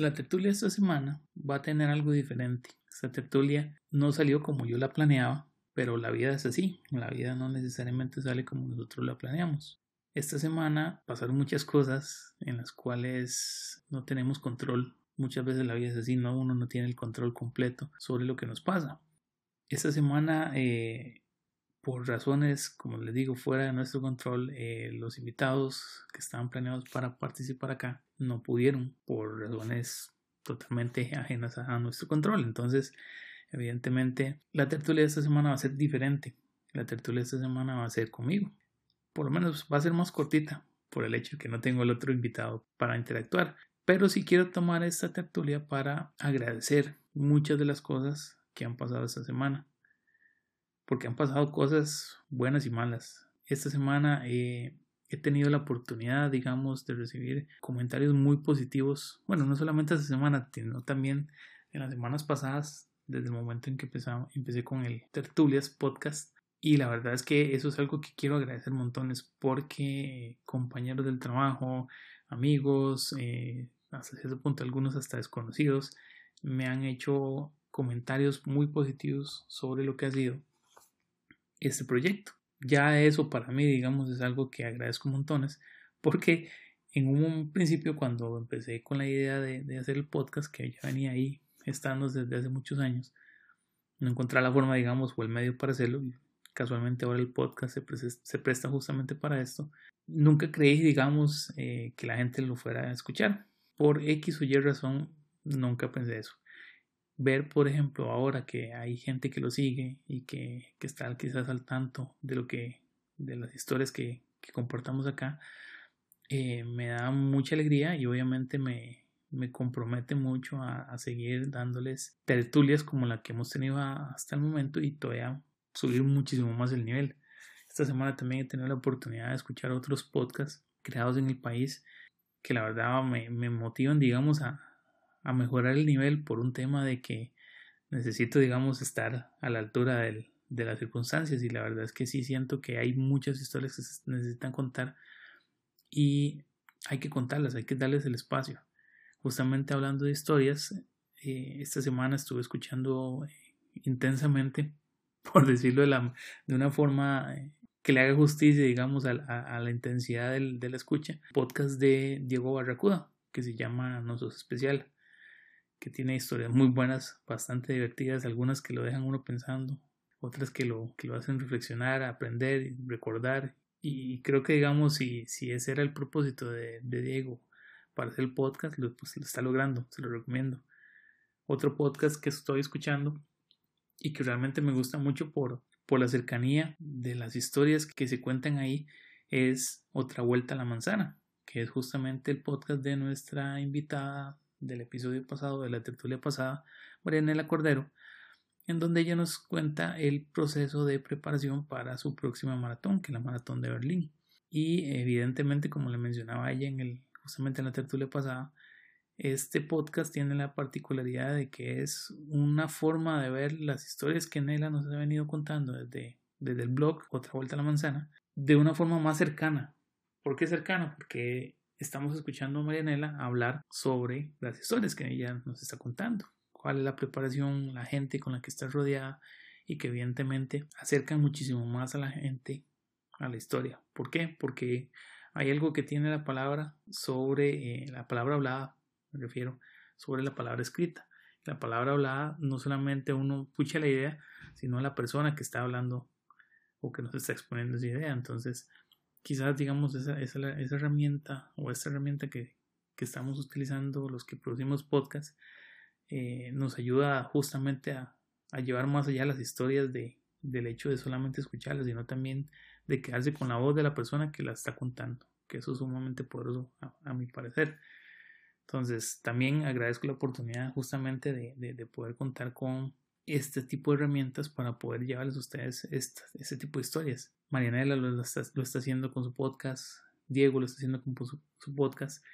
La tertulia esta semana va a tener algo diferente. Esta tertulia no salió como yo la planeaba, pero la vida es así. La vida no necesariamente sale como nosotros la planeamos. Esta semana pasaron muchas cosas en las cuales no tenemos control. Muchas veces la vida es así, no uno no tiene el control completo sobre lo que nos pasa. Esta semana eh, por razones, como les digo, fuera de nuestro control, eh, los invitados que estaban planeados para participar acá no pudieron por razones totalmente ajenas a, nuestro control. Entonces, evidentemente, la tertulia de esta semana va a ser diferente. La tertulia de esta semana va a ser conmigo. Por lo menos va a ser más cortita por el hecho de que no tengo el otro invitado para interactuar. Pero sí quiero tomar esta tertulia para agradecer muchas de las cosas que han pasado esta semana porque han pasado cosas buenas y malas. Esta semana eh, he tenido la oportunidad, digamos, de recibir comentarios muy positivos. Bueno, no solamente esta semana, sino también en las semanas pasadas, desde el momento en que empecé con el Tertulias Podcast. Y la verdad es que eso es algo que quiero agradecer montones porque compañeros del trabajo, amigos, eh, hasta cierto punto algunos hasta desconocidos, me han hecho comentarios muy positivos sobre lo que ha sido este proyecto. Ya eso para mí, digamos, es algo que agradezco montones, porque en un principio cuando empecé con la idea de, hacer el podcast, que ya venía ahí estando desde hace muchos años, no encontré la forma, digamos, o el medio para hacerlo, y casualmente ahora el podcast se, presta justamente para esto, nunca creí, digamos, eh, que la gente lo fuera a escuchar. Por X o Y razón, nunca pensé eso ver, por ejemplo, ahora que hay gente que lo sigue y que, que está quizás al tanto de lo que, de las historias que, que comportamos acá, eh, me da mucha alegría y obviamente me, me compromete mucho a, seguir dándoles tertulias como la que hemos tenido hasta el momento y todavía subir muchísimo más el nivel. Esta semana también he tenido la oportunidad de escuchar otros podcasts creados en el país que la verdad me, me motivan, digamos, a, a mejorar el nivel por un tema de que necesito, digamos, estar a la altura del, de las circunstancias y la verdad es que sí siento que hay muchas historias que se necesitan contar y hay que contarlas, hay que darles el espacio. Justamente hablando de historias, eh, esta semana estuve escuchando intensamente, por decirlo de, la, de una forma eh, que le haga justicia, digamos, a, a, la intensidad del, de la escucha, podcast de Diego Barracuda, que se llama No Sos Especial que tiene historias muy buenas, bastante divertidas, algunas que lo dejan uno pensando, otras que lo, que lo hacen reflexionar, aprender, recordar. Y creo que, digamos, si, si ese era el propósito de, Diego para hacer el podcast, lo, pues lo está logrando, se lo recomiendo. Otro podcast que estoy escuchando y que realmente me gusta mucho por, por la cercanía de las historias que se cuentan ahí es Otra Vuelta a la Manzana, que es justamente el podcast de nuestra invitada del episodio pasado, de la tertulia pasada, Marianela Cordero, en donde ella nos cuenta el proceso de preparación para su próxima maratón, que es la maratón de Berlín. Y evidentemente, como le mencionaba ella en el, justamente en la tertulia pasada, este podcast tiene la particularidad de que es una forma de ver las historias que Nela nos ha venido contando desde, desde el blog Otra Vuelta a la Manzana, de una forma más cercana. ¿Por qué cercana? Porque estamos escuchando a Marianela hablar sobre las historias que ella nos está contando, cuál es la preparación, la gente con la que está rodeada y que evidentemente acercan muchísimo más a la gente a la historia. ¿Por qué? Porque hay algo que tiene la palabra sobre eh, la palabra hablada, me refiero, sobre la palabra escrita. La palabra hablada no solamente uno escucha la idea, sino la persona que está hablando o que nos está exponiendo esa idea. Entonces, quizás digamos esa, esa, herramienta o esta herramienta que, que, estamos utilizando los que producimos podcast eh, nos ayuda justamente a, llevar más allá las historias de, del hecho de solamente escucharlas, sino también de quedarse con la voz de la persona que la está contando, que eso es sumamente poderoso a, mi parecer. Entonces, también agradezco la oportunidad justamente de, de, de poder contar con este tipo de herramientas para poder llevarles a ustedes este, tipo de historias. Marianela lo está, haciendo con su podcast, Diego lo está haciendo con su, podcast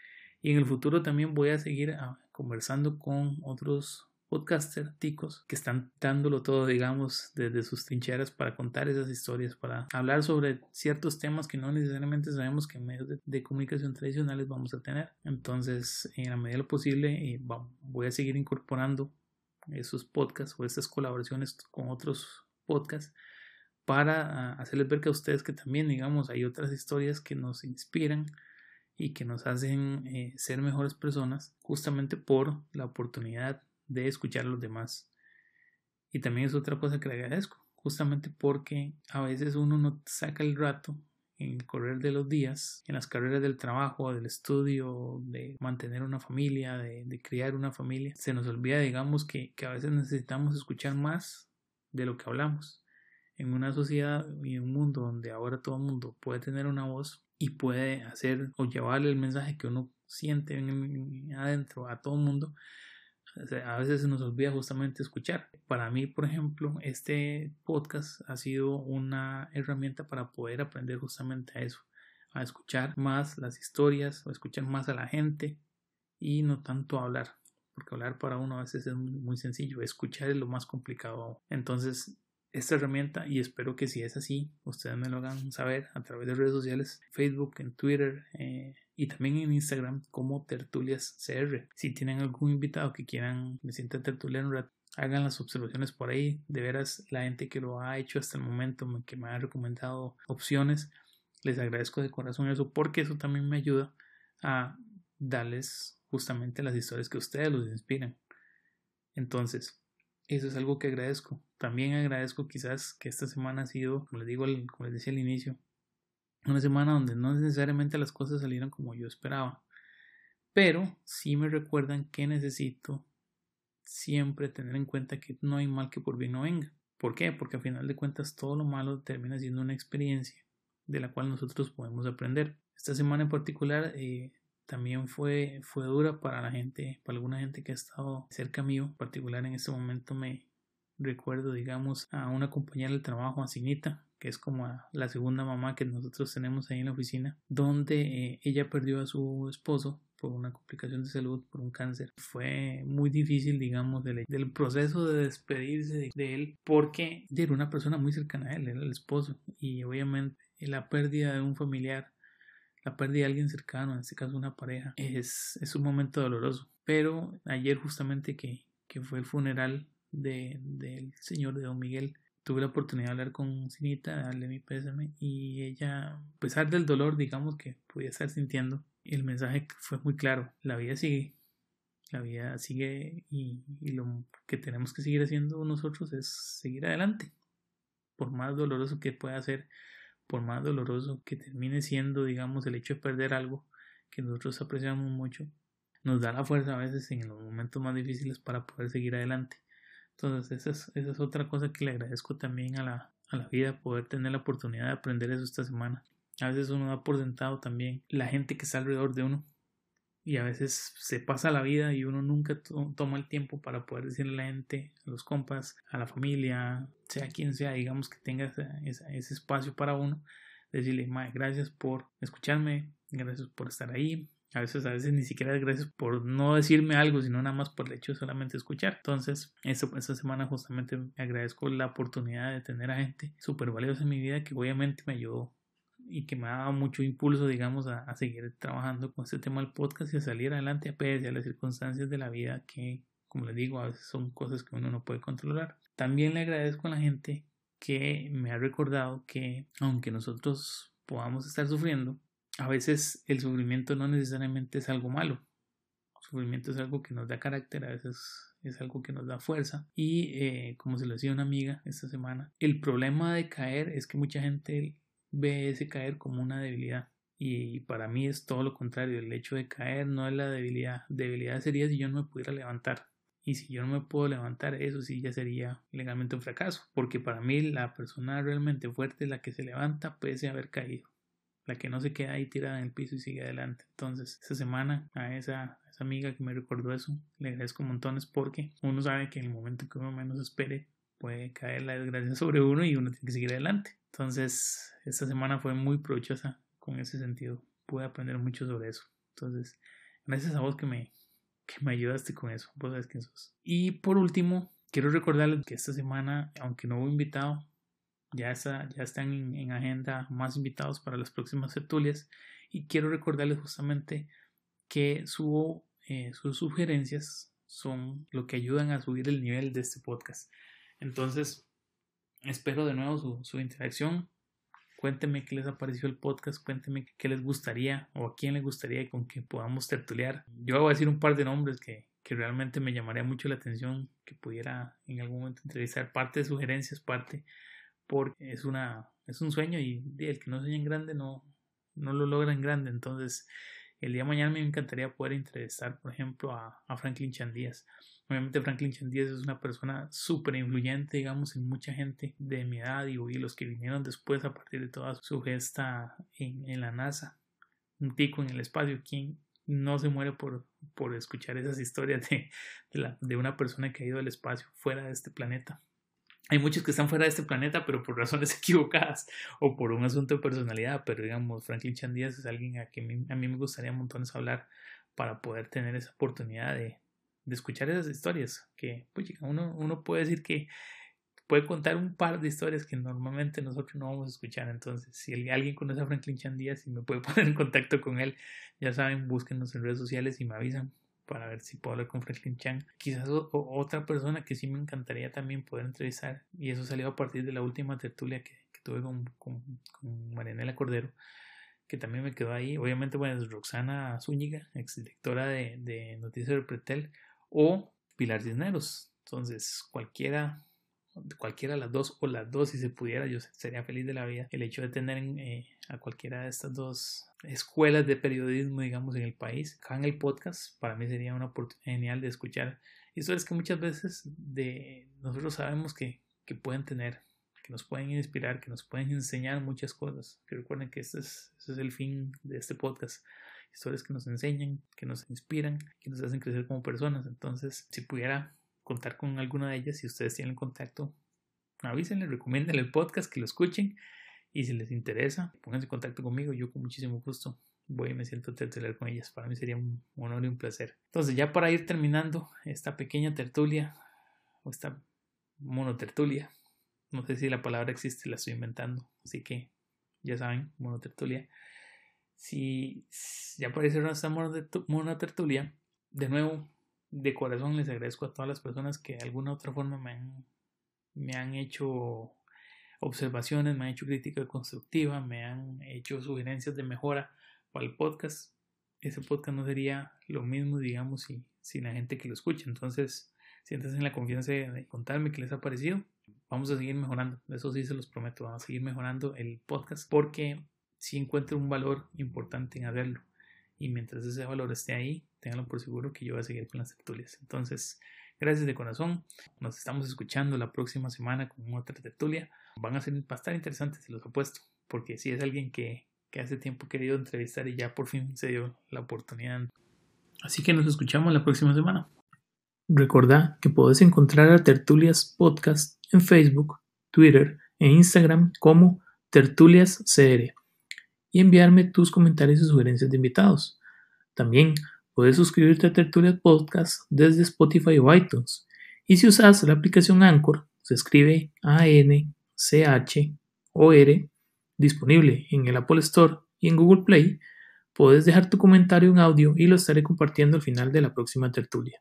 y en el futuro también voy a seguir ah, conversando con otros podcaster ticos que están dándolo todo, digamos, desde sus trincheras para contar esas historias, para hablar sobre ciertos temas que no necesariamente sabemos que en medios de, comunicación tradicionales vamos a tener. Entonces, en la medida de lo posible, eh, voy a seguir incorporando esos podcasts o estas colaboraciones con otros podcasts para ah, hacerles ver que a ustedes que también, digamos, hay otras historias que nos inspiran y que nos hacen eh, ser mejores personas justamente por la oportunidad de escuchar a los demás. Y también es otra cosa que le agradezco, justamente porque a veces uno no saca el rato en el correr de los días, en las carreras del trabajo, del estudio, de mantener una familia, de, de criar una familia, se nos olvida, digamos, que, que a veces necesitamos escuchar más de lo que hablamos. En una sociedad y un mundo donde ahora todo el mundo puede tener una voz, y puede hacer o llevarle el mensaje que uno siente adentro a todo el mundo, a veces se nos olvida justamente escuchar. Para mí, por ejemplo, este podcast ha sido una herramienta para poder aprender justamente a eso, a escuchar más las historias, a escuchar más a la gente y no tanto hablar, porque hablar para uno a veces es muy sencillo, escuchar es lo más complicado. Entonces, esta herramienta y espero que si es así, ustedes me lo hagan saber a través de redes sociales, Facebook, en Twitter eh, y también en Instagram como Tertulias CR. Si tienen algún invitado que quieran, me sientan tertuliar un rato, hagan las observaciones por ahí. De veras, la gente que lo ha hecho hasta el momento, que me ha recomendado opciones, les agradezco de corazón eso porque eso también me ayuda a darles justamente las historias que ustedes los inspiran. Entonces, eso es algo que agradezco. También agradezco quizás que esta semana ha sido, como les digo, como les decía al inicio, una semana donde no necesariamente las cosas salieron como yo esperaba. Pero sí me recuerdan que necesito siempre tener en cuenta que no hay mal que por bien no venga. ¿Por qué? Porque a final de cuentas todo lo malo termina siendo una experiencia de la cual nosotros podemos aprender. Esta semana en particular eh, también fue, fue dura para la gente, para alguna gente que ha estado cerca mío, en particular en este momento me recuerdo, digamos, a una compañera del trabajo, a Sinita, que es como la segunda mamá que nosotros tenemos ahí en la oficina, donde eh, ella perdió a su esposo por una complicación de salud, por un cáncer. Fue muy difícil, digamos, del, del proceso de despedirse de, él, porque era una persona muy cercana a él, era el esposo, y obviamente la pérdida de un familiar la pérdida de alguien cercano, en este caso una pareja, es, un momento doloroso. Pero ayer justamente que, que fue el funeral de, del señor de Don Miguel, tuve la oportunidad de hablar con Cinita, darle mi pésame y ella, a pesar del dolor, digamos que podía estar sintiendo, el mensaje fue muy claro, la vida sigue, la vida sigue y lo que tenemos que seguir haciendo nosotros es seguir adelante, por más doloroso que pueda ser por más doloroso que termine siendo, digamos, el hecho de perder algo que nosotros apreciamos mucho, nos da la fuerza a veces en los momentos más difíciles para poder seguir adelante. Entonces, esa es, esa es otra cosa que le agradezco también a la, a la vida, poder tener la oportunidad de aprender eso esta semana. A veces uno da por sentado también la gente que está alrededor de uno, y a veces se pasa la vida y uno nunca toma el tiempo para poder decirle a la gente, a los compas, a la familia, sea quien sea, digamos que tenga ese, espacio para uno, decirle, Mae, gracias por escucharme, gracias por estar ahí. A veces, a veces ni siquiera gracias por no decirme algo, sino nada más por el hecho de solamente escuchar. Entonces, esta semana justamente agradezco la oportunidad de tener a gente súper valiosa en mi vida que obviamente me ayudó y que me ha dado mucho impulso, digamos, a, seguir trabajando con este tema del podcast y a salir adelante a pesar de las circunstancias de la vida que, como les digo, a veces son cosas que uno no puede controlar. También le agradezco a la gente que me ha recordado que aunque nosotros podamos estar sufriendo, a veces el sufrimiento no necesariamente es algo malo. El sufrimiento es algo que nos da carácter, a veces es algo que nos da fuerza. Y eh, como se lo decía una amiga esta semana, el problema de caer es que mucha gente ve ese caer como una debilidad. Y para mí es todo lo contrario. El hecho de caer no es la debilidad. Debilidad sería si yo no me pudiera levantar. Y si yo no me puedo levantar, eso sí ya sería legalmente un fracaso. Porque para mí la persona realmente fuerte es la que se levanta pese a haber caído. La que no se queda ahí tirada en el piso y sigue adelante. Entonces, esta semana a esa, esa amiga que me recordó eso, le agradezco montones porque uno sabe que en el momento que uno menos espere puede caer la desgracia sobre uno y uno tiene que seguir adelante. Entonces, esta semana fue muy provechosa con ese sentido. Pude aprender mucho sobre eso. Entonces, gracias a vos que me, que me ayudaste con eso. Vos sabes quién sos. Y por último, quiero recordarles que esta semana, aunque no hubo invitado, ya, está, ya están en, agenda más invitados para las próximas tertulias. Y quiero recordarles justamente que subo eh, sus sugerencias son lo que ayudan a subir el nivel de este podcast. Entonces, espero de nuevo su, su interacción. Cuéntenme qué les ha parecido el podcast, cuéntenme qué les gustaría o a quién les gustaría con que podamos tertuliar. Yo voy a decir un par de nombres que, que realmente me llamaría mucho la atención que pudiera en algún momento entrevistar. Parte de sugerencias, parte porque es, una, es un sueño y el que no sueña en grande no, no lo logra en grande. Entonces, el día de mañana me encantaría poder entrevistar, por ejemplo, a, a Franklin Chandías. Obviamente Franklin Chandías es una persona súper influyente, digamos, en mucha gente de mi edad y, los que vinieron después a partir de toda su gesta en, la NASA. Un tico en el espacio, quien no se muere por, por escuchar esas historias de, de una persona que ha ido al espacio fuera de este planeta. Hay muchos que están fuera de este planeta, pero por razones equivocadas o por un asunto de personalidad. Pero digamos, Franklin Chandías es alguien a quien a mí me gustaría montones hablar para poder tener esa oportunidad de, de escuchar esas historias, que pues, uno, uno puede decir que puede contar un par de historias que normalmente nosotros no vamos a escuchar. Entonces, si alguien conoce a Franklin Chan Díaz y me puede poner en contacto con él, ya saben, búsquenos en redes sociales y me avisan para ver si puedo hablar con Franklin Chan. Quizás otra persona que sí me encantaría también poder entrevistar, y eso salió a partir de la última tertulia que, tuve con, con, con Marianela Cordero, que también me quedó ahí. Obviamente, bueno, es Roxana Zúñiga, exdirectora de, de Noticias de Pretel, o Pilar Cisneros. Entonces, cualquiera, cualquiera de las dos o las dos, si se pudiera, yo sería feliz de la vida. El hecho de tener eh, a cualquiera de estas dos escuelas de periodismo, digamos, en el país, acá en el podcast, para mí sería una oportunidad genial de escuchar historias que muchas veces de nosotros sabemos que, que pueden tener que nos pueden inspirar, que nos pueden enseñar muchas cosas. Que recuerden que este es, este es el fin de este podcast historias que nos enseñan, que nos inspiran, que nos hacen crecer como personas. Entonces, si pudiera contar con alguna de ellas, si ustedes tienen contacto, avísenle, recomienden el podcast, que lo escuchen y si les interesa, pónganse en contacto conmigo, yo con muchísimo gusto voy y me siento a tertuliar con ellas. Para mí sería un honor y un placer. Entonces, ya para ir terminando esta pequeña tertulia o esta monotertulia, no sé si la palabra existe, la estoy inventando, así que ya saben, monotertulia si ya aparecieron esta mona tertulia, de nuevo, de corazón les agradezco a todas las personas que de alguna u otra forma me han, me han hecho observaciones, me han hecho crítica constructiva, me han hecho sugerencias de mejora para el podcast. Ese podcast no sería lo mismo, digamos, si, sin la gente que lo escucha. Entonces, siéntanse en la confianza de contarme qué les ha parecido. Vamos a seguir mejorando, eso sí se los prometo, vamos a seguir mejorando el podcast porque si encuentro un valor importante en hacerlo. Y mientras ese valor esté ahí, ténganlo por seguro que yo voy a seguir con las tertulias. Entonces, gracias de corazón. Nos estamos escuchando la próxima semana con otra tertulia. Van a ser bastante interesantes, se los apuesto, porque si es alguien que, hace tiempo querido entrevistar y ya por fin se dio la oportunidad. Así que nos escuchamos la próxima semana. Recordá que podés encontrar a Tertulias Podcast en Facebook, Twitter e Instagram como Tertulias CR y enviarme tus comentarios y sugerencias de invitados. También puedes suscribirte a Tertulia Podcast desde Spotify o iTunes. Y si usas la aplicación Anchor, se escribe A-N-C-H-O-R, disponible en el Apple Store y en Google Play, puedes dejar tu comentario en audio y lo estaré compartiendo al final de la próxima tertulia.